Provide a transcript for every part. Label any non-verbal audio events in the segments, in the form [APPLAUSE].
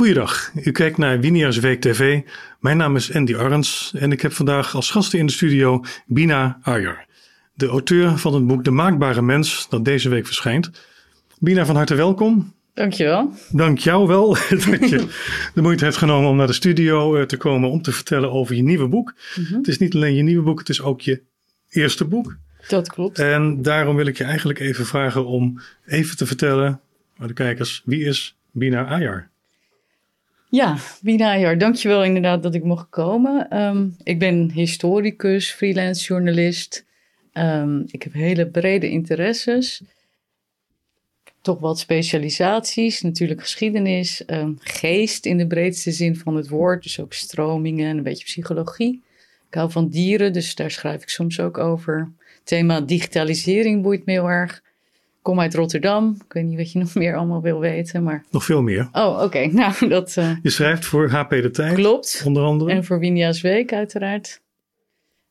Goeiedag, u kijkt naar Winia's Week TV. Mijn naam is Andy Arns en ik heb vandaag als gasten in de studio Bina Ayer, de auteur van het boek De Maakbare Mens, dat deze week verschijnt. Bina, van harte welkom. Dankjewel. Dank jou wel [LAUGHS] dat je de moeite hebt genomen om naar de studio eh, te komen om te vertellen over je nieuwe boek. Mhm. Het is niet alleen je nieuwe boek, het is ook je eerste boek. Dat klopt. En daarom wil ik je eigenlijk even vragen om even te vertellen aan de kijkers, wie is Bina Ayer? Ja, Binajar, dankjewel inderdaad dat ik mocht komen. Ehm, ik ben historicus, freelance journalist. Ehm, ik heb hele brede interesses. Toch wat specialisaties, natuurlijk geschiedenis, ehm, geest in de breedste zin van het woord. Dus ook stromingen en een beetje psychologie. Ik hou van dieren, dus daar schrijf ik soms ook over. Thema digitalisering boeit me heel erg. Kom uit Rotterdam. Ik weet niet wat je nog meer allemaal wil weten, maar... Nog veel meer. Oh, oké. [LAUGHS] Nou, dat uh, Je schrijft voor HP De Tijd. klopt. Onder andere. En voor Winia's Week uiteraard.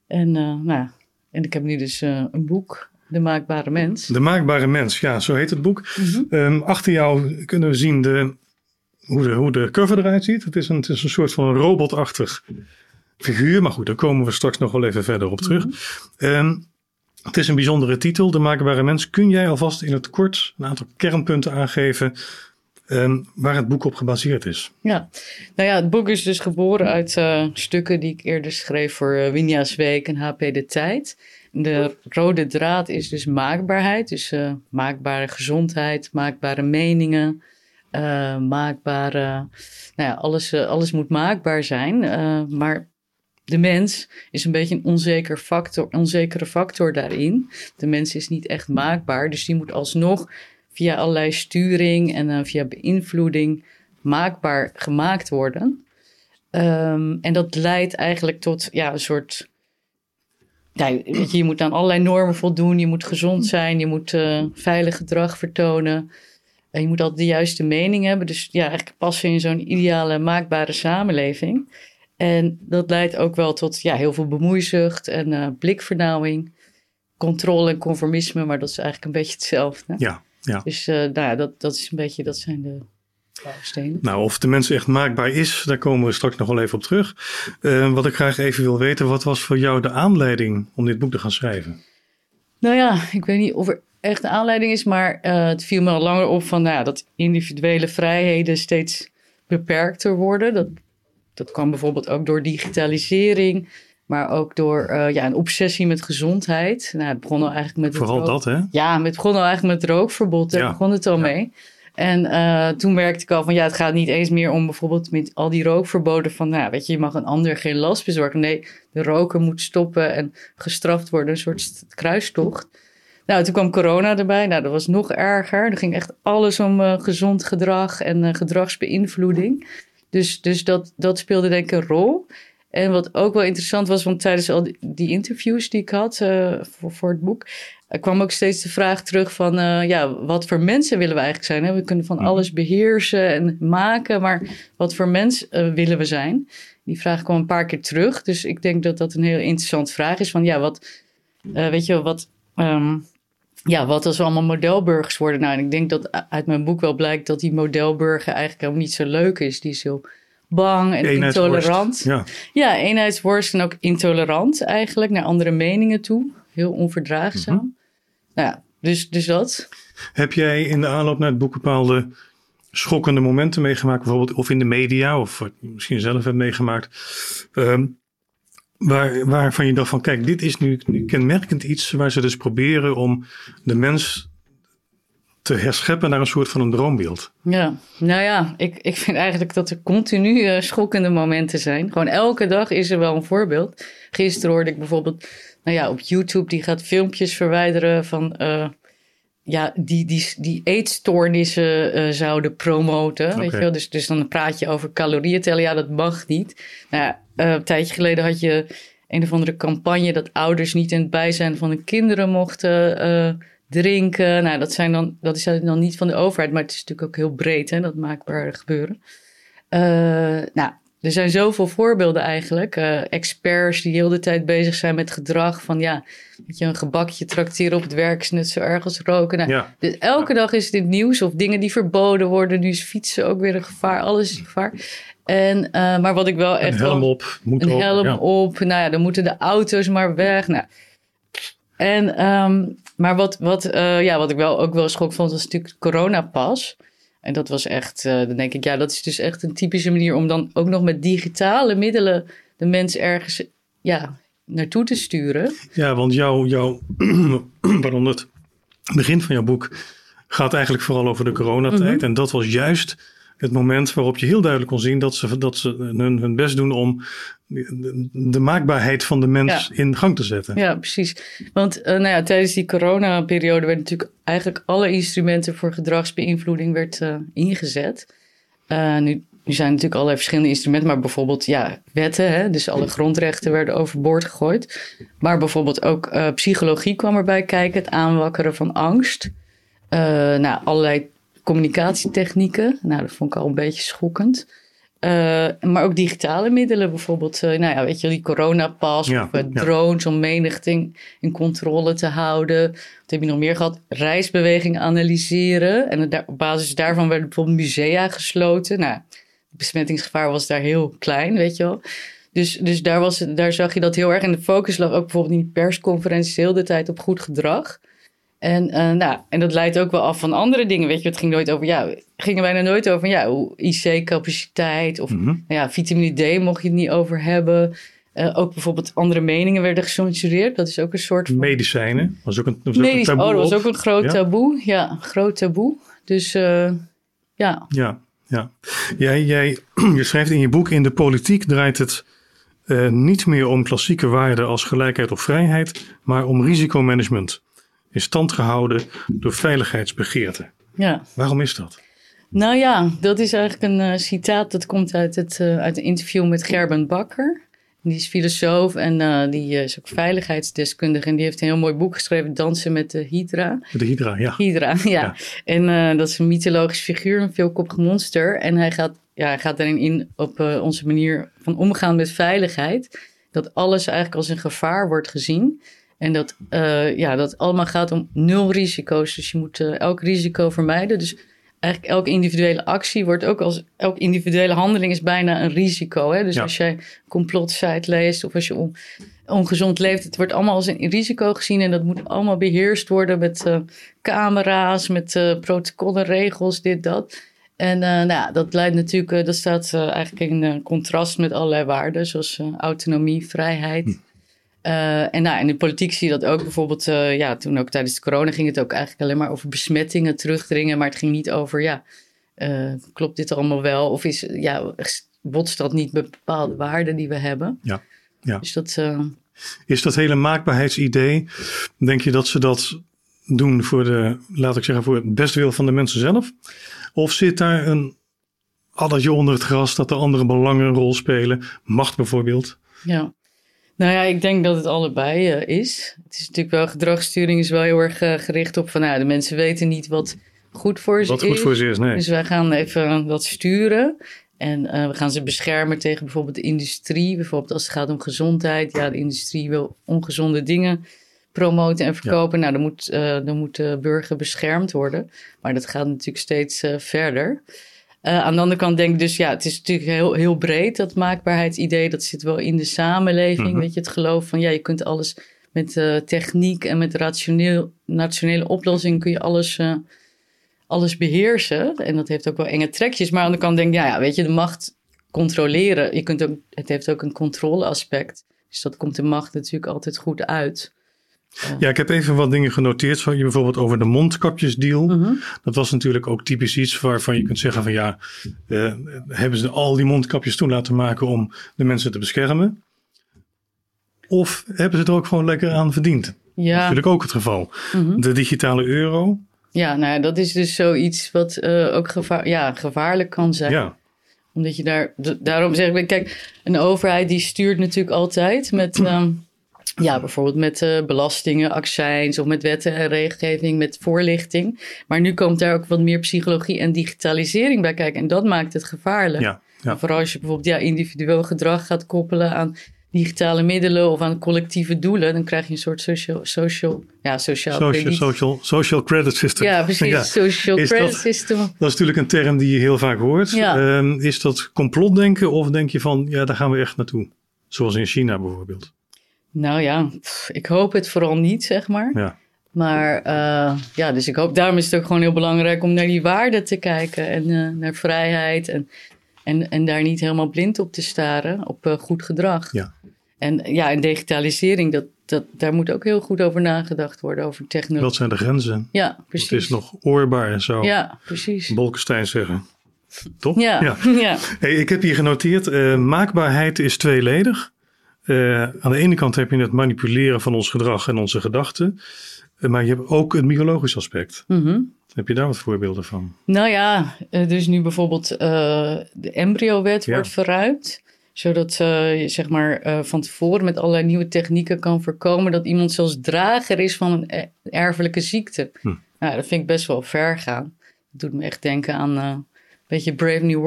En, uh, nou, en ik heb nu dus uh, een boek, De Maakbare Mens. De Maakbare Mens, ja, zo heet het boek. Mhm. Um, achter jou kunnen we zien de, hoe, de, hoe de cover eruit ziet. Het is een, het is een soort van robotachtig figuur. Maar goed, daar komen we straks nog wel even verder op terug. Um, het is een bijzondere titel, De Maakbare Mens. Kun jij alvast in het kort een aantal kernpunten aangeven um, waar het boek op gebaseerd is? Ja, nou ja, het boek is dus geboren uit uh, stukken die ik eerder schreef voor uh, Winia's Week en HP De Tijd. De rode draad is dus maakbaarheid, dus uh, maakbare gezondheid, maakbare meningen, maakbare, nou ja, alles, alles moet maakbaar zijn, maar de mens is een beetje een onzeker factor, onzekere factor daarin. De mens is niet echt maakbaar, dus die moet alsnog via allerlei sturing en uh, via beïnvloeding maakbaar gemaakt worden. Um, en dat leidt eigenlijk tot ja, een soort. Ja, je, moet aan allerlei normen voldoen. Je moet gezond zijn. Je moet uh, veilig gedrag vertonen. En je moet altijd de juiste mening hebben. Dus ja, eigenlijk passen in zo'n ideale, maakbare samenleving. En dat leidt ook wel tot ja, heel veel bemoeizucht en uh, blikvernauwing, controle en conformisme, maar dat is eigenlijk een beetje hetzelfde. Ja, ja. Dus uh, nou ja, dat, dat is een beetje, dat zijn de bouwstenen. Nou, of de mens echt maakbaar is, daar komen we straks nog wel even op terug. Uh, wat ik graag even wil weten, wat was voor jou de aanleiding om dit boek te gaan schrijven? Nou ja, ik weet niet of er echt een aanleiding is, maar het viel me al langer op van nou ja, dat individuele vrijheden steeds beperkter worden. Dat dat kwam bijvoorbeeld ook door digitalisering, maar ook door uh, ja, een obsessie met gezondheid. Nou, het begon al eigenlijk met. Vooral dat, hè? Ja, het begon al eigenlijk met rookverbod. Daar ja. begon het al ja. mee. En uh, toen merkte ik al van ja, het gaat niet eens meer om bijvoorbeeld met al die rookverboden van, nou, weet je, je mag een ander geen last bezorgen. Nee, de roken moet stoppen en gestraft worden, een soort kruistocht. Nou, toen kwam corona erbij. Nou, dat was nog erger. Er ging echt alles om uh, gezond gedrag en uh, gedragsbeïnvloeding. Dus, dus dat, dat speelde denk ik een rol. En wat ook wel interessant was, want tijdens al die, interviews die ik had uh, voor, voor het boek, er kwam ook steeds de vraag terug van, uh, ja, wat voor mensen willen we eigenlijk zijn? Hè? We kunnen van alles beheersen en maken, maar wat voor mens uh, willen we zijn? Die vraag kwam een paar keer terug. Dus ik denk dat dat een heel interessante vraag is van, ja, wat, weet je, wat... Um, ja, wat als we allemaal modelburgers worden? Nou, en ik denk dat uit mijn boek wel blijkt dat die modelburger eigenlijk helemaal niet zo leuk is. Die is heel bang en intolerant. Ja. ja, eenheidsworst en ook intolerant eigenlijk naar andere meningen toe. Heel onverdraagzaam. Mm -hmm. Nou ja, dus, dus dat. Heb jij in de aanloop naar het boek bepaalde schokkende momenten meegemaakt, bijvoorbeeld of in de media, of wat je misschien zelf hebt meegemaakt, um, Waar, waarvan je dacht van, kijk, dit is nu, kenmerkend iets waar ze dus proberen om de mens te herscheppen naar een soort van een droombeeld. Ja, nou ja, ik, ik vind eigenlijk dat er continu uh, schokkende momenten zijn. Gewoon elke dag is er wel een voorbeeld. Gisteren hoorde ik bijvoorbeeld, nou ja, op YouTube, die gaat filmpjes verwijderen van, uh, ja, die, die, die eetstoornissen uh, zouden promoten. Okay. Weet je wel? Dus, dus dan praat je over calorieën tellen. Ja, dat mag niet. Nou ja, uh, een tijdje geleden had je een of andere campagne dat ouders niet in het bijzijn van hun kinderen mochten uh, drinken. Nou, dat, zijn dan, dat is dan niet van de overheid, maar het is natuurlijk ook heel breed, hè, dat maakbaar gebeuren. Nou, er zijn zoveel voorbeelden eigenlijk. Uh, experts die heel de tijd bezig zijn met gedrag. Van ja, weet je, een gebakje trakteren op het werk is net zo erg als roken. Nou, Ja. dus elke dag is dit nieuws of dingen die verboden worden. Nu is fietsen ook weer een gevaar. Alles is een gevaar. En, eh, maar wat ik wel Een echt helm wel- op. Moet een ook, helm ja. op. Nou ja, dan moeten de auto's maar weg. Nou. En, ehm, maar wat, wat, eh, ja, wat ik wel ook wel schok vond, was natuurlijk coronapas. En dat was echt, eh, dan denk ik, ja, dat is dus echt een typische manier om dan ook nog met digitale middelen de mens ergens ja, naartoe te sturen. Ja, want jouw, jouw [CLEARS THROAT] pardon, het begin van jouw boek gaat eigenlijk vooral over de coronatijd. Mhm. En dat was juist het moment waarop je heel duidelijk kon zien dat ze, dat ze hun, hun best doen om de, de maakbaarheid van de mens in gang te zetten. Ja, precies. Want eh, nou ja, tijdens die coronaperiode werden natuurlijk eigenlijk alle instrumenten voor gedragsbeïnvloeding werd, eh, ingezet. Eh, nu, nu zijn natuurlijk allerlei verschillende instrumenten, maar bijvoorbeeld ja, wetten, hè, dus alle grondrechten werden overboord gegooid. Maar bijvoorbeeld ook psychologie kwam erbij kijken, het aanwakkeren van angst. Nou, allerlei communicatietechnieken. Nou, dat vond ik al een beetje schokkend. Eh, maar ook digitale middelen, bijvoorbeeld, eh, nou ja, weet je, die coronapas Ja, of eh, ja. drones om menigte in controle te houden. Wat heb je nog meer gehad? Reisbeweging analyseren. En daar- op basis daarvan werden bijvoorbeeld musea gesloten. Nou, het besmettingsgevaar was daar heel klein, weet je wel. Dus, dus daar, was, daar zag je dat heel erg. En de focus lag ook bijvoorbeeld in die persconferenties heel de tijd op goed gedrag. En, eh, nou, en dat leidt ook wel af van andere dingen. Weet je, het ging nooit over, ja, gingen wij er nooit over, ja, IC-capaciteit of Mhm. nou ja, vitamine D mocht je het niet over hebben. Eh, ook bijvoorbeeld andere meningen werden gecensureerd. Dat is ook een soort van. Medicijnen was ook een, was ook een taboe oh, dat was op. ook een groot Ja? taboe. Ja, groot taboe. Dus eh, ja, Ja, ja. Jij, jij, [CLEARS THROAT] je schrijft in je boek: In de politiek draait het niet meer om klassieke waarden als gelijkheid of vrijheid, maar om risicomanagement. In stand gehouden door veiligheidsbegeerten. ja. Waarom is dat? Nou ja, dat is eigenlijk een eh, citaat dat komt uit, het, eh, uit een interview met Gerben Bakker. Die is filosoof en eh, die is ook veiligheidsdeskundige. En die heeft een heel mooi boek geschreven, Dansen met de Hydra. De Hydra, ja. Hydra, [LAUGHS] ja. Ja. En dat is een mythologisch figuur, een veelkoppig monster. En hij gaat, ja, hij gaat daarin in op onze manier van omgaan met veiligheid. Dat alles eigenlijk als een gevaar wordt gezien. En dat, eh, ja, dat allemaal gaat om nul risico's. Dus je moet eh, elk risico vermijden. Dus eigenlijk elke individuele actie wordt ook als... Elke individuele handeling is bijna een risico. Hè? Dus Ja. als jij complotsite leest of als je on- ongezond leeft... het wordt allemaal als een risico gezien. En dat moet allemaal beheerst worden met eh, camera's, met eh, protocollen, regels, dit, dat. En nou, ja, dat leidt natuurlijk... dat staat eigenlijk in contrast met allerlei waarden... zoals autonomie, vrijheid... Eh, en nou, in de politiek zie je dat ook bijvoorbeeld, eh, ja, toen ook tijdens de corona ging het ook eigenlijk alleen maar over besmettingen terugdringen, maar het ging niet over, ja, eh, klopt dit allemaal wel? Of is, ja, botst dat niet met bepaalde waarden die we hebben? Ja, ja. Dus dat, Is dat hele maakbaarheidsidee, denk je dat ze dat doen voor de, laat ik zeggen, voor het bestwil van de mensen zelf? Of zit daar een addertje onder het gras dat de andere belangen een rol spelen? Macht bijvoorbeeld. ja. Nou ja, ik denk dat het allebei eh, is. Het is natuurlijk wel, gedragssturing is wel heel erg eh, gericht op van, nou, de mensen weten niet wat goed voor ze Wat is. goed voor ze is, nee. Dus wij gaan even dat sturen. En eh, we gaan ze beschermen tegen bijvoorbeeld de industrie. Bijvoorbeeld als het gaat om gezondheid. Ja, de industrie wil ongezonde dingen promoten en verkopen. Nou, dan moet, dan moet de burger beschermd worden. Maar dat gaat natuurlijk steeds verder. Eh, aan de andere kant denk ik dus, ja, het is natuurlijk heel, heel breed, dat maakbaarheidsidee. Dat zit wel in de samenleving. Mhm. Weet je, het geloof van, ja, je kunt alles met eh, techniek en met rationeel, rationele oplossing kun je alles, eh, alles beheersen. En dat heeft ook wel enge trekjes. Maar aan de andere kant denk ik, ja, ja, weet je, de macht controleren. Je kunt ook, het heeft ook een controleaspect. Dus dat komt de macht natuurlijk altijd goed uit. Ja, ik heb even wat dingen genoteerd. Van je bijvoorbeeld over de mondkapjesdeal. Mhm. Dat was natuurlijk ook typisch iets waarvan je kunt zeggen van ja, eh, hebben ze al die mondkapjes toen laten maken om de mensen te beschermen? Of hebben ze er ook gewoon lekker aan verdiend? Dat is Ja, natuurlijk ook het geval. mhm. De digitale euro, ja, nou ja, dat is dus zoiets wat eh, ook gevaar, ja, gevaarlijk kan zijn. ja, Omdat je daar, daarom zeg ik, kijk, een overheid die stuurt natuurlijk altijd met, ehm, ja, bijvoorbeeld met eh, belastingen, accijns of met wetten en regelgeving, met voorlichting. Maar nu komt daar ook wat meer psychologie en digitalisering bij kijken en dat maakt het gevaarlijk. ja, Ja. Vooral als je bijvoorbeeld ja, individueel gedrag gaat koppelen aan digitale middelen of aan collectieve doelen, dan krijg je een soort social, social, ja, sociaal Social, krediet. social, social credit system. Ja, precies. Ja. Social Is credit dat- system. Dat is natuurlijk een term die je heel vaak hoort. Ja. Ehm, is dat complotdenken of denk je van, ja, daar gaan we echt naartoe? Zoals in China bijvoorbeeld. Nou ja, pff, ik hoop het vooral niet, zeg maar. Ja. Maar eh, ja, dus ik hoop, daarom is het ook gewoon heel belangrijk om naar die waarden te kijken en eh, naar vrijheid en, en, en daar niet helemaal blind op te staren, op eh, goed gedrag. Ja. En ja, en digitalisering, dat, dat, daar moet ook heel goed over nagedacht worden, over technologie. Wat zijn de grenzen? Ja, precies. Het is nog oorbaar en zo. Ja, precies. Bolkestein zeggen. Toch? Ja, ja. [LAUGHS] ja. Hey, ik heb hier genoteerd, maakbaarheid is tweeledig. Eh, aan de ene kant heb je het manipuleren van ons gedrag en onze gedachten. Eh, maar je hebt ook het biologisch aspect. Mhm. Heb je daar wat voorbeelden van? Nou ja, eh, dus nu bijvoorbeeld de embryowet Ja. wordt verruimd. Zodat je zeg maar van tevoren met allerlei nieuwe technieken kan voorkomen dat iemand zelfs drager is van een e- erfelijke ziekte. Hm. Nou, dat vind ik best wel ver gaan. Dat doet me echt denken aan beetje Brave New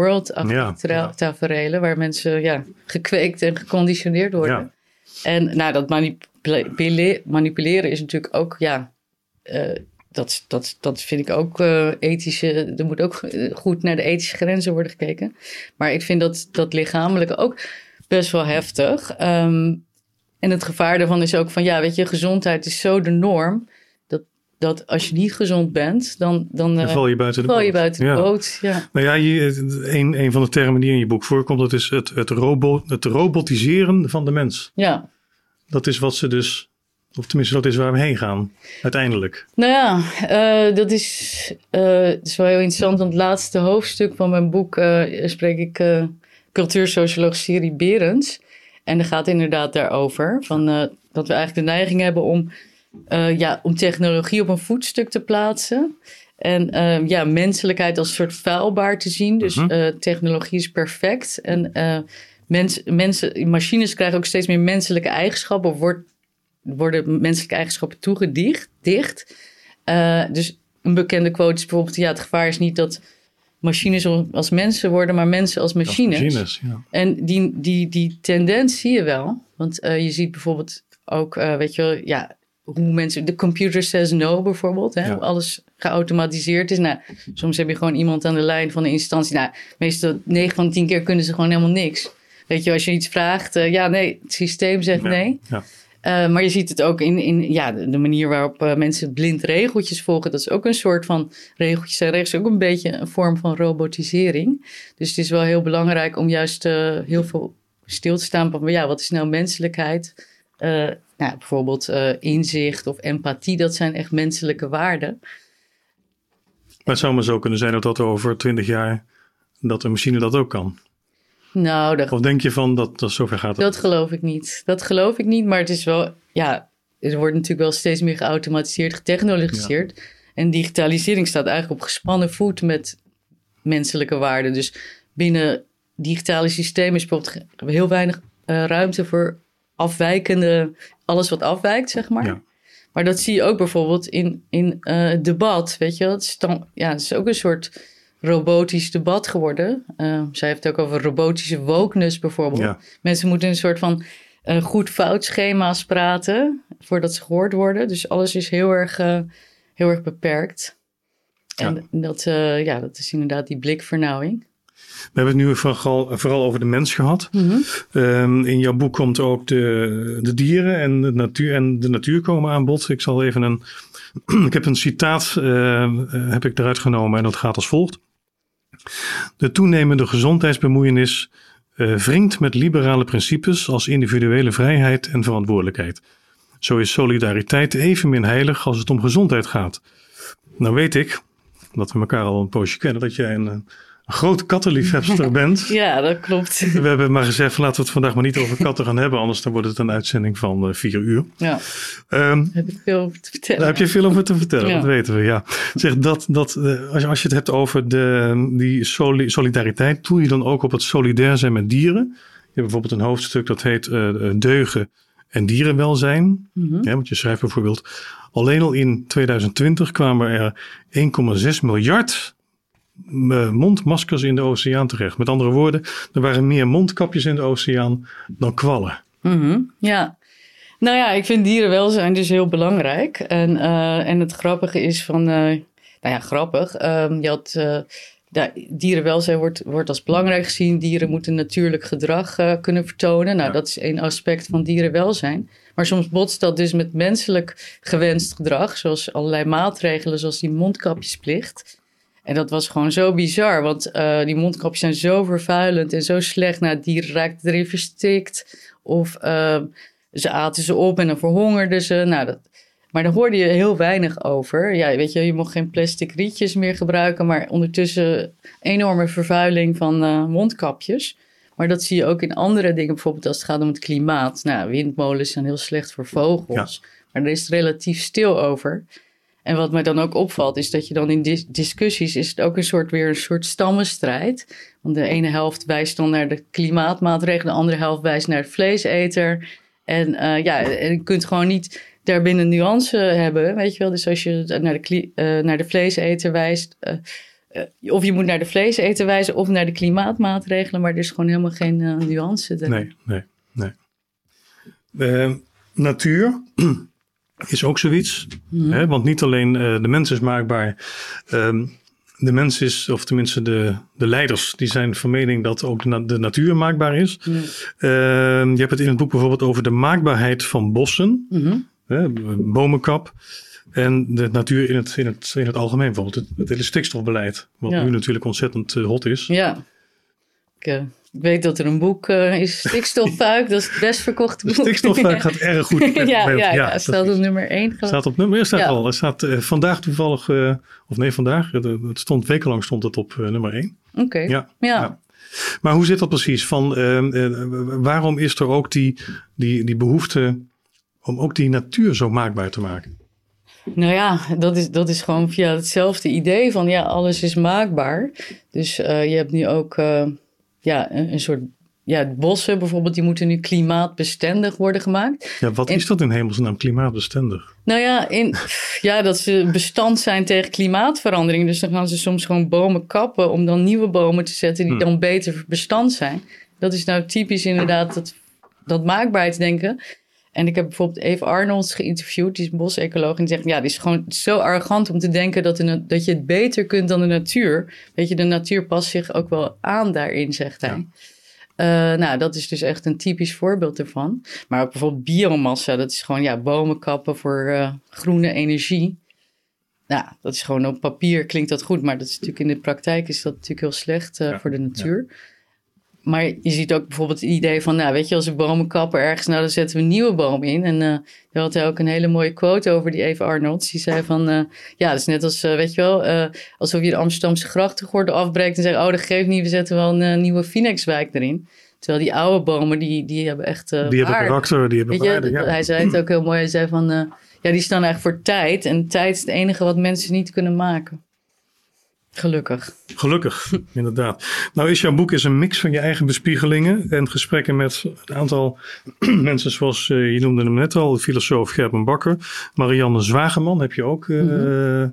ja. taferelen, waar mensen ja, gekweekt en geconditioneerd worden. Ja. En nou, dat manipule- manipuleren is natuurlijk ook, ja, eh, dat, dat, dat vind ik ook eh, ethische, er moet ook eh, goed naar de ethische grenzen worden gekeken. Maar ik vind dat, dat lichamelijke ook best wel heftig. Ehm, en het gevaar daarvan is ook van, ja, weet je, gezondheid is zo de norm, dat, als je niet gezond bent, dan, dan, Dan eh, val je buiten de val je boot. buiten de Ja. boot. Ja. Nou ja, je, een, een van de termen die in je boek voorkomt, dat is het, het, robot, het robotiseren van de mens. ja. Dat is wat ze dus, of tenminste dat is waar we heen gaan, uiteindelijk. Nou ja, eh, dat is, is wel heel interessant. Want het laatste hoofdstuk van mijn boek spreek ik cultuursocioloog Siri Berends. En dat gaat inderdaad daarover. Van, dat we eigenlijk de neiging hebben om, eh, ja, om technologie op een voetstuk te plaatsen. En eh, ja, menselijkheid als soort vuilbaar te zien. Dus Mhm. eh, technologie is perfect. En mens, mensen, machines krijgen ook steeds meer menselijke eigenschappen. Of wordt, worden menselijke eigenschappen toegedicht. Dicht. Dus een bekende quote is bijvoorbeeld: ja, het gevaar is niet dat machines als mensen worden, maar mensen als Als machines. ja. En die, die, die tendens zie je wel. Want je ziet bijvoorbeeld ook, weet je wel, ja, hoe mensen, de computer says no bijvoorbeeld, hè, Ja. hoe alles geautomatiseerd is. Nou, soms heb je gewoon iemand aan de lijn van een instantie. Nou, meestal 9 van de 10 keer kunnen ze gewoon helemaal niks. Weet je, als je iets vraagt, eh, ja, nee, het systeem zegt Ja, nee. ja. Eh, maar je ziet het ook in, in ja, de, de manier waarop eh, mensen blind regeltjes volgen. Dat is ook een soort van regeltjes zijn regels. Ook een beetje een vorm van robotisering. Dus het is wel heel belangrijk om juist heel veel stil te staan van ja, wat is nou menselijkheid? Nou, bijvoorbeeld eh, inzicht of empathie, dat zijn echt menselijke waarden. Maar het zou maar zo kunnen zijn dat dat over twintig jaar, dat een machine dat ook kan. Nou, dat, Of denk je van, dat, dat zover gaat het? dat geloof ik niet. Dat geloof ik niet, maar het is wel, ja, er wordt natuurlijk wel steeds meer geautomatiseerd, getechnologiseerd. En digitalisering staat eigenlijk op gespannen voet met menselijke waarden. Dus binnen digitale systemen is bijvoorbeeld heel weinig eh, ruimte voor afwijkende, alles wat afwijkt, zeg maar. Ja. Maar dat zie je ook bijvoorbeeld in, in eh, het debat, weet je wel. Het is, dan, ja, het is ook een soort robotisch debat geworden. Eh, zij heeft het ook over robotische wokeness bijvoorbeeld. Ja. Mensen moeten een soort van eh, goed-fout schema's praten voordat ze gehoord worden. Dus alles is heel erg, eh, heel erg beperkt. En dat, eh, ja, dat is inderdaad die blikvernauwing. We hebben het nu vooral, vooral over de mens gehad. Ehm, in jouw boek komt ook de, de dieren en de, natuur, en de natuur komen aan bod. Ik zal even een. [CLEARS THROAT] ik heb een citaat eh, eh, heb ik eruit genomen en dat gaat als volgt. De toenemende gezondheidsbemoeienis eh wringt met liberale principes als individuele vrijheid en verantwoordelijkheid. Zo is solidariteit evenmin heilig als het om gezondheid gaat. Nou weet ik, omdat we elkaar al een poosje kennen, dat jij een, grote kattenliefhebster [LAUGHS] bent. Ja, dat klopt. We hebben maar gezegd, laten we het vandaag maar niet over katten gaan hebben, anders dan wordt het een uitzending van eh, vier uur. ja, Ehm, daar heb ik veel over te vertellen. daar heb je veel over te vertellen, Ja. dat weten we, ja. Zeg, dat, dat, eh, als, je, als je het hebt over de, die soli- solidariteit, doe je dan ook op het solidair zijn met dieren? Je hebt bijvoorbeeld een hoofdstuk dat heet eh, deugen en dierenwelzijn. Mhm. Ja, want je schrijft bijvoorbeeld, alleen al in 2020 kwamen er 1,6 miljard mondmaskers in de oceaan terecht. Met andere woorden, er waren meer mondkapjes in de oceaan dan kwallen. Mhm, ja. Nou ja, ik vind dierenwelzijn dus heel belangrijk. En, uh, en het grappige is van, uh, nou ja, grappig. Um, je had, uh, dierenwelzijn wordt, wordt als belangrijk gezien. Dieren moeten natuurlijk gedrag kunnen vertonen. Nou, ja. dat is één aspect van dierenwelzijn. Maar soms botst dat dus met menselijk gewenst gedrag, zoals allerlei maatregelen, zoals die mondkapjesplicht. En dat was gewoon zo bizar, want uh, die mondkapjes zijn zo vervuilend en zo slecht. Nou, het dier raakte erin verstikt of uh, ze aten ze op en dan verhongerden ze. Nou, dat, maar daar hoorde je heel weinig over. Ja, weet je, je mocht geen plastic rietjes meer gebruiken, maar ondertussen enorme vervuiling van uh, mondkapjes. Maar dat zie je ook in andere dingen, bijvoorbeeld als het gaat om het klimaat. Nou, windmolens zijn heel slecht voor vogels, ja. maar er is het relatief stil over. En wat mij dan ook opvalt, is dat je dan in dis discussies is het ook een soort weer een soort stammenstrijd. Want de ene helft wijst dan naar de klimaatmaatregelen, de andere helft wijst naar de vleeseter. En uh, ja, je kunt gewoon niet daarbinnen nuance hebben, weet je wel. Dus als je naar de, uh, naar de vleeseter wijst, uh, of je moet naar de vleeseter wijzen of naar de klimaatmaatregelen, maar er is gewoon helemaal geen nuance. Nee, nee, nee. Natuur [CLEARS THROAT] is ook zoiets. Mm. Hè? Want niet alleen uh, de mens is maakbaar. Um, de mens is, of tenminste de, de leiders, die zijn van mening dat ook de, na de natuur maakbaar is. Mm. Uh, je hebt het in het boek bijvoorbeeld over de maakbaarheid van bossen, mm -hmm. hè, bomenkap. En de natuur in het, in het, in het algemeen, bijvoorbeeld het, het hele stikstofbeleid, wat ja. nu natuurlijk ontzettend uh, hot is. Ja. Ik, ik weet dat er een boek uh, is, Stikstoffuik. dat is het best verkochte boek. Stikstoffuik gaat erg goed. [LAUGHS] ja, ja, ja, ja, staat op nummer 1. Staat op nummer 1, staat ja. al. Het staat uh, vandaag toevallig, uh, of nee, vandaag, het stond wekenlang stond het op nummer 1. Oké, okay. ja, ja. Maar hoe zit dat precies? Van, waarom is er ook die, die, die behoefte om ook die natuur zo maakbaar te maken? Nou ja, dat is, dat is gewoon via hetzelfde idee van ja, alles is maakbaar. Dus je hebt nu ook ja, een, een soort ja, bossen bijvoorbeeld, die moeten nu klimaatbestendig worden gemaakt. Ja, wat is dat in hemelsnaam, klimaatbestendig? Nou ja, in, [LAUGHS] ja, dat ze bestand zijn tegen klimaatverandering. Dus dan gaan ze soms gewoon bomen kappen om dan nieuwe bomen te zetten die hm. dan beter bestand zijn. Dat is nou typisch inderdaad dat, dat maakbaarheidsdenken. En ik heb bijvoorbeeld Eve Arnolds geïnterviewd, die is een bosecoloog. En die zegt, ja, die is gewoon zo arrogant om te denken dat, de, dat je het beter kunt dan de natuur. Weet je, de natuur past zich ook wel aan daarin, zegt hij. Ja. Uh, nou, dat is dus echt een typisch voorbeeld ervan. Maar ook bijvoorbeeld biomassa, dat is gewoon ja, bomen kappen voor uh, groene energie. Nou, dat is gewoon op papier klinkt dat goed, maar dat is natuurlijk in de praktijk is dat natuurlijk heel slecht uh, ja, voor de natuur. Ja. Maar je ziet ook bijvoorbeeld het idee van, nou weet je, als we bomen kappen ergens, nou dan zetten we een nieuwe boom in. En uh, daar had hij ook een hele mooie quote over, die Eve Arnolds. Die zei van, uh, ja, dat is net als, uh, weet je wel, alsof je de Amsterdamse grachtengordel afbreekt en zegt, oh dat geeft niet, we zetten wel een nieuwe Phoenixwijk erin. Terwijl die oude bomen, die, die hebben echt Die hebben karakter, die hebben waarde, ja. Hij zei het ook heel mooi, hij zei van, ja, die staan eigenlijk voor tijd. En tijd is het enige wat mensen niet kunnen maken. Gelukkig. Gelukkig, [LAUGHS] inderdaad. Nou is jouw boek is een mix van je eigen bespiegelingen en gesprekken met een aantal [CLEARS THROAT] mensen zoals uh, je noemde hem net al, de filosoof Gerben Bakker. Marianne Zwageman heb je ook uh,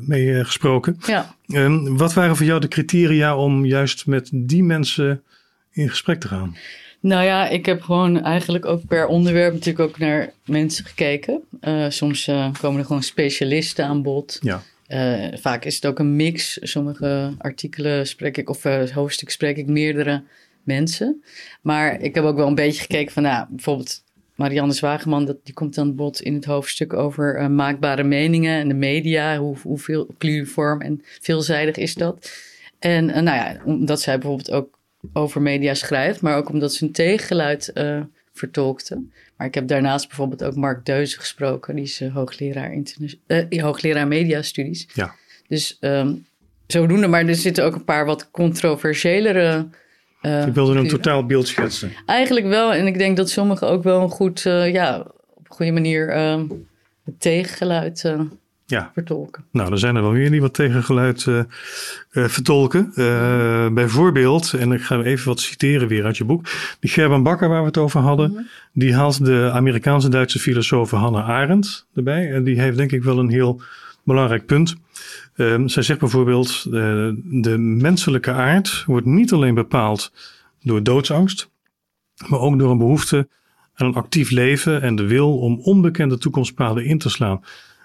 mee gesproken. Ja. Wat waren voor jou de criteria om juist met die mensen in gesprek te gaan? Nou ja, ik heb gewoon eigenlijk ook per onderwerp natuurlijk ook naar mensen gekeken. soms komen er gewoon specialisten aan bod. Ja. Uh, vaak is het ook een mix. Sommige artikelen spreek ik, of uh, hoofdstuk spreek ik meerdere mensen. Maar ik heb ook wel een beetje gekeken van, nou, bijvoorbeeld Marianne Zwageman, dat, die komt dan bod in het hoofdstuk over uh, maakbare meningen en de media. Hoe, hoeveel pluriform en veelzijdig is dat? En nou ja, omdat zij bijvoorbeeld ook over media schrijft, maar ook omdat ze een tegengeluid vertolkte. Maar ik heb daarnaast bijvoorbeeld ook Mark Deuze gesproken. Die is uh, hoogleraar, uh, hoogleraar mediastudies. Ja. Dus um, zodoende, maar er zitten ook een paar wat controversiëlere... Uh, ik wilde een totaal beeld schetsen. Eigenlijk wel. En ik denk dat sommigen ook wel een goed, ja, op een goede manier het tegengeluid ja. vertolken. Nou, er zijn er wel weer die wat tegengeluid uh, uh, vertolken. Uh, bijvoorbeeld, en ik ga even wat citeren weer uit je boek. Die Gerben Bakker waar we het over hadden, mm -hmm. die haalt de Amerikaanse Duitse filosoof Hannah Arendt erbij. En die heeft denk ik wel een heel belangrijk punt. Ehm, zij zegt bijvoorbeeld, de menselijke aard wordt niet alleen bepaald door doodsangst, maar ook door een behoefte aan een actief leven en de wil om onbekende toekomstpaden in te slaan.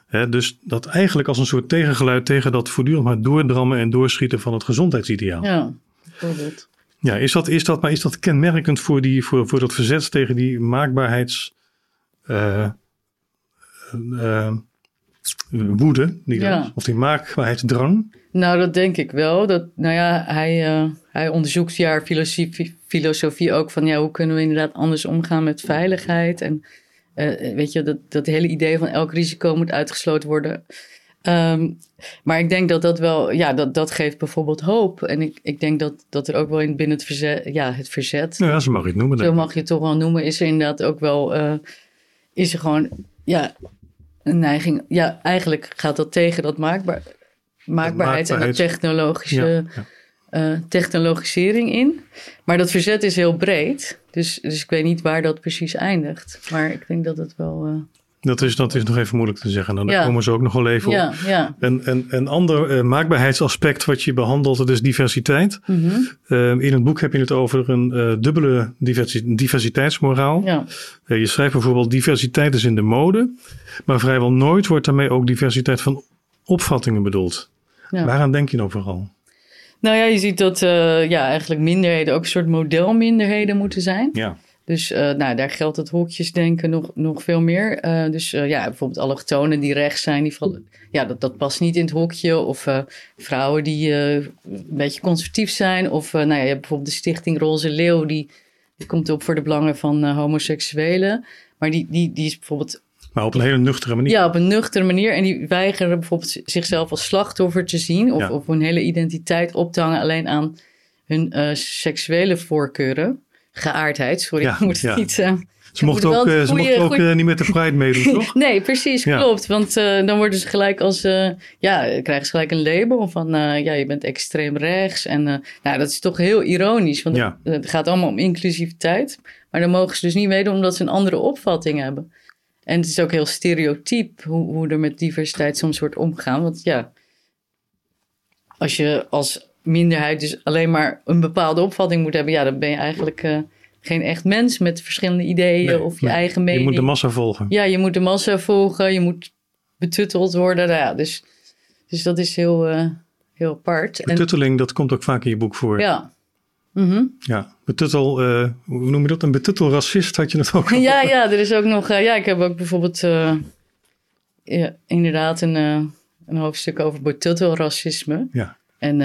Dus dat eigenlijk als een soort tegengeluid tegen dat voortdurend maar doordrammen en doorschieten van het gezondheidsideaal. Ja, bijvoorbeeld. Ja, is dat, is dat, maar is dat kenmerkend voor, die, voor, voor dat verzet tegen die maakbaarheids. Uh, uh, woede, die ja. of die maakbaarheidsdrang? Nou, dat denk ik wel. Dat, nou ja, hij, uh, hij onderzoekt jaar filosofie, filosofie ook van ja, hoe kunnen we inderdaad anders omgaan met veiligheid. En weet je, dat, dat hele idee van elk risico moet uitgesloten worden. Um, maar ik denk dat dat wel, ja, dat, dat geeft bijvoorbeeld hoop. En ik, ik denk dat, dat er ook wel in binnen het verzet, ja, het verzet. Ja, zo mag je het noemen. Zo mag je het toch wel noemen. Is er inderdaad ook wel, uh, is er gewoon, ja, een neiging. Ja, eigenlijk gaat dat tegen dat maakbaar, maakbaarheid, en de technologische ja, uh, technologisering in. Maar dat verzet is heel breed. Dus, dus ik weet niet waar dat precies eindigt. Maar ik denk dat het wel. Uh, dat is, dat is nog even moeilijk te zeggen. Dan nou, komen ze ook nog wel even ja, op. Ja. En, en een ander uh, maakbaarheidsaspect wat je behandelt, dat is diversiteit. Mm -hmm. in het boek heb je het over een uh, dubbele diversi diversiteitsmoraal. Ja. je schrijft bijvoorbeeld diversiteit is in de mode. Maar vrijwel nooit wordt daarmee ook diversiteit van opvattingen bedoeld. Ja. Waaraan denk je nou vooral? Nou ja, je ziet dat ja, eigenlijk minderheden ook een soort modelminderheden moeten zijn. Ja. Dus uh, nou, daar geldt het hokjesdenken nog, nog veel meer. Uh, dus uh, ja, bijvoorbeeld allochtonen die rechts zijn, die vallen, ja, dat, dat past niet in het hokje. Of vrouwen die een beetje conservatief zijn. Of nou ja, je hebt bijvoorbeeld de stichting Roze Leeuw, die, die komt op voor de belangen van homoseksuelen. Maar die, die, die is bijvoorbeeld maar op een hele nuchtere manier. Ja, op een nuchtere manier. En die weigeren bijvoorbeeld zichzelf als slachtoffer te zien. Of, ja. of hun hele identiteit op te hangen alleen aan hun seksuele voorkeuren geaardheid. Sorry, ja, ik moet het niet... Uh, ze mochten ook, ze mocht ook uh, niet met de Pride meedoen, toch? [LAUGHS] nee, precies, klopt. Want dan worden ze gelijk als... ja, krijgen ze gelijk een label van... ja, je bent extreem rechts. En nou, dat is toch heel ironisch. Want ja. het gaat allemaal om inclusiviteit. Maar dan mogen ze dus niet meedoen omdat ze een andere opvatting hebben. En het is ook heel stereotyp hoe, hoe er met diversiteit soms wordt omgegaan. Want ja, als je als minderheid dus alleen maar een bepaalde opvatting moet hebben, ja, dan ben je eigenlijk uh, geen echt mens met verschillende ideeën of je eigen mening. Je moet de massa volgen. Ja, je moet de massa volgen, je moet betutteld worden. Nou ja, dus, dus dat is heel, uh, heel apart. Betutteling, en, dat komt ook vaak in je boek voor. Ja. Mm -hmm. Ja, betuttel, uh, hoe noem je dat? Een betuttelracist had je het ook [LAUGHS] al. Ja, ja, er is ook nog, ja, ik heb ook bijvoorbeeld ja, inderdaad een, een hoofdstuk over betuttelracisme. Ja. En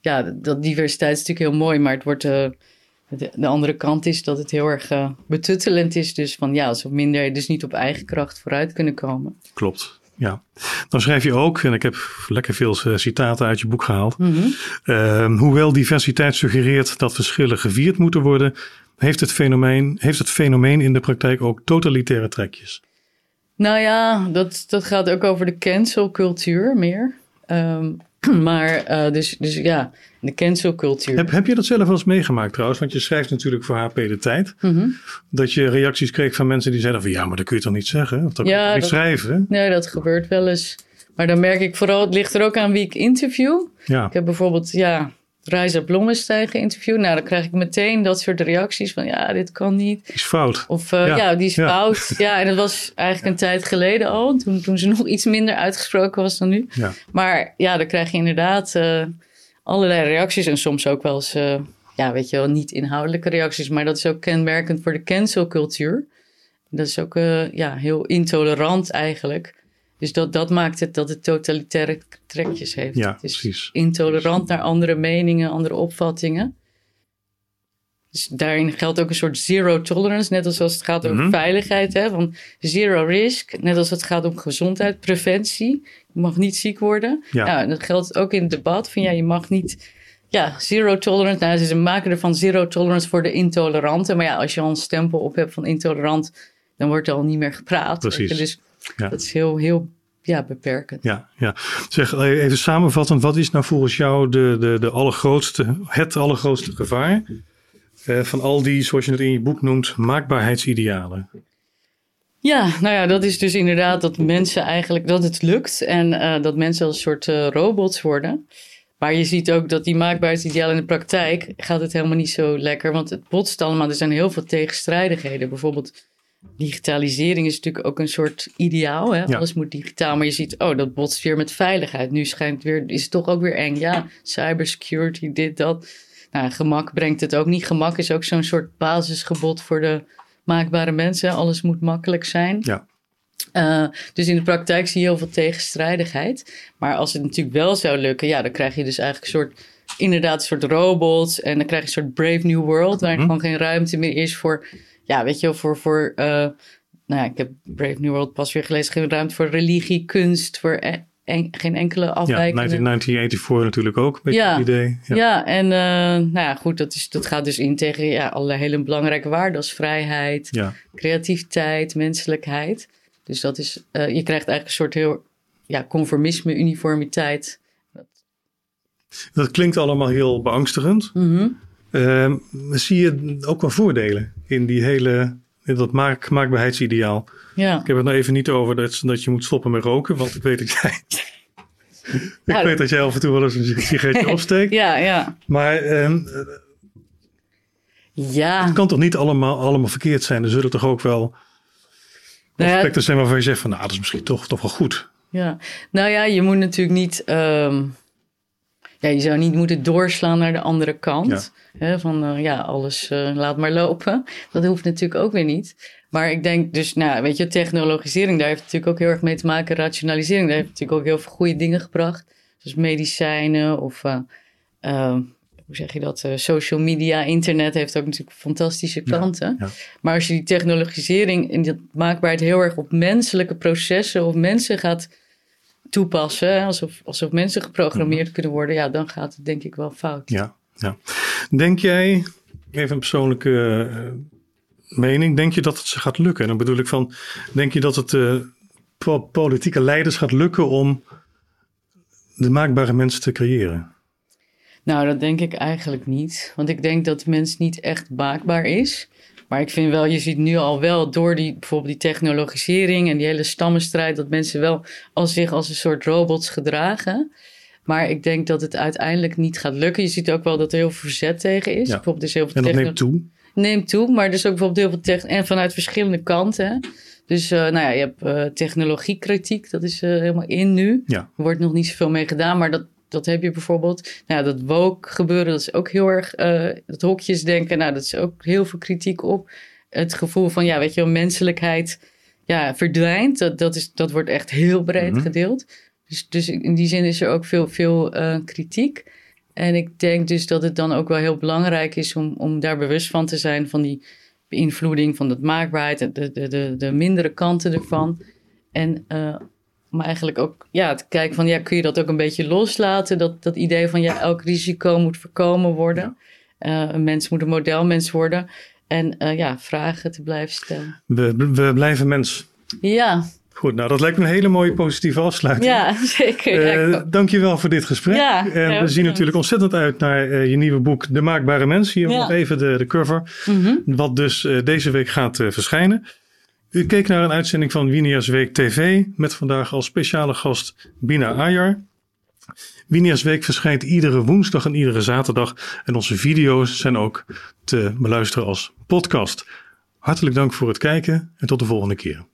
ja, dat diversiteit is natuurlijk heel mooi, maar het wordt. De, andere kant is dat het heel erg betuttelend is. Dus van ja, alsof minderheden dus niet op eigen kracht vooruit kunnen komen. Klopt. Ja, dan schrijf je ook, en ik heb lekker veel citaten uit je boek gehaald. Mm -hmm. hoewel diversiteit suggereert dat verschillen gevierd moeten worden, heeft het, fenomeen, heeft het fenomeen in de praktijk ook totalitaire trekjes. Nou ja, dat, dat gaat ook over de cancelcultuur meer. Um, [CLEARS THROAT] Maar uh, dus, dus ja, de cancelcultuur. Heb, heb je dat zelf wel eens meegemaakt trouwens? Want je schrijft natuurlijk voor HP de Tijd. Mm -hmm. Dat je reacties kreeg van mensen die zeiden van... ja, maar dat kun je toch niet zeggen? Of dat ja, kun je niet schrijven? Nee, dat gebeurt wel eens. Maar dan merk ik vooral... het ligt er ook aan wie ik interview. Ja. Ik heb bijvoorbeeld... ja Reiza Blommestein geïnterviewd. Nou, dan krijg ik meteen dat soort reacties van ja, dit kan niet. Die is fout. Of uh, ja. die is fout. [LAUGHS] Ja, en dat was eigenlijk een tijd geleden al, toen, toen ze [LAUGHS] nog iets minder uitgesproken was dan nu. Ja. Maar ja, dan krijg je inderdaad uh, allerlei reacties en soms ook wel eens, uh, ja, weet je wel, niet inhoudelijke reacties. Maar dat is ook kenmerkend voor de cancelcultuur. Dat is ook ja, heel intolerant eigenlijk. Dus dat, dat maakt het dat het totalitaire trekjes heeft. Ja, het is precies. intolerant naar andere meningen, andere opvattingen. Dus daarin geldt ook een soort zero tolerance, net als als het gaat over mhm. veiligheid. Hè, van zero risk, net als het gaat om gezondheid, preventie. Je mag niet ziek worden. Ja. Nou, dat geldt ook in het debat. Van ja, je mag niet ja, zero tolerance. Nou, ze maken ervan zero tolerance voor de intoleranten. Maar ja, als je al een stempel op hebt van intolerant, dan wordt er al niet meer gepraat. Precies. Dus ja. dat is heel, heel ja, beperkend. Ja, ja. Zeg even samenvattend, wat is nou volgens jou de, de, de allergrootste, het allergrootste gevaar eh, van al die, zoals je het in je boek noemt, maakbaarheidsidealen? Ja, nou ja, dat is dus inderdaad dat mensen eigenlijk, dat het lukt en uh, dat mensen als een soort uh, robots worden. Maar je ziet ook dat die maakbaarheidsideaal in de praktijk gaat het helemaal niet zo lekker, want het botst allemaal. Er zijn heel veel tegenstrijdigheden. Bijvoorbeeld digitalisering is natuurlijk ook een soort ideaal. Hè? Alles moet digitaal, maar je ziet, oh, dat botst weer met veiligheid. Nu schijnt weer, is het toch ook weer eng. Ja, cybersecurity, dit, dat. Nou, gemak brengt het ook niet. Gemak is ook zo'n soort basisgebod voor de maakbare mensen. Alles moet makkelijk zijn. Ja. Uh, dus in de praktijk zie je heel veel tegenstrijdigheid. Maar als het natuurlijk wel zou lukken, ja, dan krijg je dus eigenlijk een soort, inderdaad, een soort robots. En dan krijg je een soort Brave New World, waar mm gewoon geen ruimte meer is voor, ja, weet je voor, voor uh, nou ja, ik heb Brave New World pas weer gelezen, geen ruimte voor religie, kunst, voor e-, en, geen enkele afwijking. Ja, 1984 natuurlijk ook, een ja, het idee. Ja, ja en uh, nou ja, goed, dat, is, dat gaat dus in tegen ja, allerlei hele belangrijke waarden als vrijheid, ja. creativiteit, menselijkheid. Dus dat is, uh, je krijgt eigenlijk een soort heel ja, conformisme, uniformiteit. Dat klinkt allemaal heel beangstigend. Mm uh, zie je ook wel voordelen in die hele in dat maak, maakbaarheidsideaal? Ja. Ik heb het nou even niet over dat, dat je moet stoppen met roken, want ik weet dat jij. [LAUGHS] ik weet dat jij af en toe wel eens een sigaretje [LAUGHS] opsteekt. ja, ja. Maar um, ja. het kan toch niet allemaal, allemaal verkeerd zijn? Er zullen toch ook wel nou aspecten zijn waarvan je zegt van nou, dat is misschien toch, toch wel goed. Ja, nou ja, je moet natuurlijk niet. Um, ja, je zou niet moeten doorslaan naar de andere kant. Hè, van uh, ja, alles uh, laat maar lopen. Dat hoeft natuurlijk ook weer niet. Maar ik denk dus, nou, weet je, technologisering, daar heeft natuurlijk ook heel erg mee te maken. Rationalisering, daar heeft natuurlijk ook heel veel goede dingen gebracht. Zoals medicijnen of, uh, hoe zeg je dat, social media, internet heeft ook natuurlijk fantastische kanten. Ja, ja. Maar als je die technologisering en dat maakbaarheid heel erg op menselijke processen of mensen gaat toepassen, alsof, alsof mensen geprogrammeerd kunnen worden, ja, dan gaat het denk ik wel fout. Ja, ja. Denk jij, even een persoonlijke uh, mening, denk je dat het ze gaat lukken? En dan bedoel ik van, denk je dat het uh, politieke leiders gaat lukken om de maakbare mensen te creëren? Nou, dat denk ik eigenlijk niet. Want ik denk dat de mens niet echt maakbaar is. Maar ik vind wel, je ziet nu al wel door die, bijvoorbeeld die technologisering en die hele stammenstrijd, dat mensen wel als zich als een soort robots gedragen. Maar ik denk dat het uiteindelijk niet gaat lukken. Je ziet ook wel dat er heel veel verzet tegen is. Ja. Bijvoorbeeld is heel veel en dat neemt toe? Neemt toe, maar er is ook bijvoorbeeld heel veel tech en vanuit verschillende kanten. Dus uh, nou ja, je hebt uh, technologiekritiek, dat is uh, helemaal in nu. Ja. Er wordt nog niet zoveel mee gedaan, maar dat, dat heb je bijvoorbeeld. Nou, dat woke gebeuren, dat is ook heel erg. Uh, dat hokjes denken, nou, dat is ook heel veel kritiek op. Het gevoel van, ja, weet je wel, menselijkheid ja, verdwijnt. Dat, dat, is, dat wordt echt heel breed Mhm. gedeeld. Dus, dus in die zin is er ook veel, veel uh, kritiek. En ik denk dus dat het dan ook wel heel belangrijk is om, om daar bewust van te zijn van die beïnvloeding van dat maakbaarheid, de, de, de, de mindere kanten ervan. En uh, maar eigenlijk ook ja, te kijken van ja, kun je dat ook een beetje loslaten? Dat, dat idee van ja, elk risico moet voorkomen worden. Uh, een mens moet een modelmens worden. En uh, ja, vragen te blijven stellen. We, we blijven mens. Ja. Goed, nou dat lijkt me een hele mooie positieve afsluiting. Ja, [LAUGHS] zeker. Uh, Dankjewel voor dit gesprek. Ja, en we zien natuurlijk ontzettend uit naar je nieuwe boek De Maakbare Mens. Hier ja. nog even de, de cover. Mm -hmm. Wat dus deze week gaat verschijnen. U keek naar een uitzending van Winia's Week TV met vandaag als speciale gast Bina Ajar. Winia's Week verschijnt iedere woensdag en iedere zaterdag en onze video's zijn ook te beluisteren als podcast. Hartelijk dank voor het kijken en tot de volgende keer.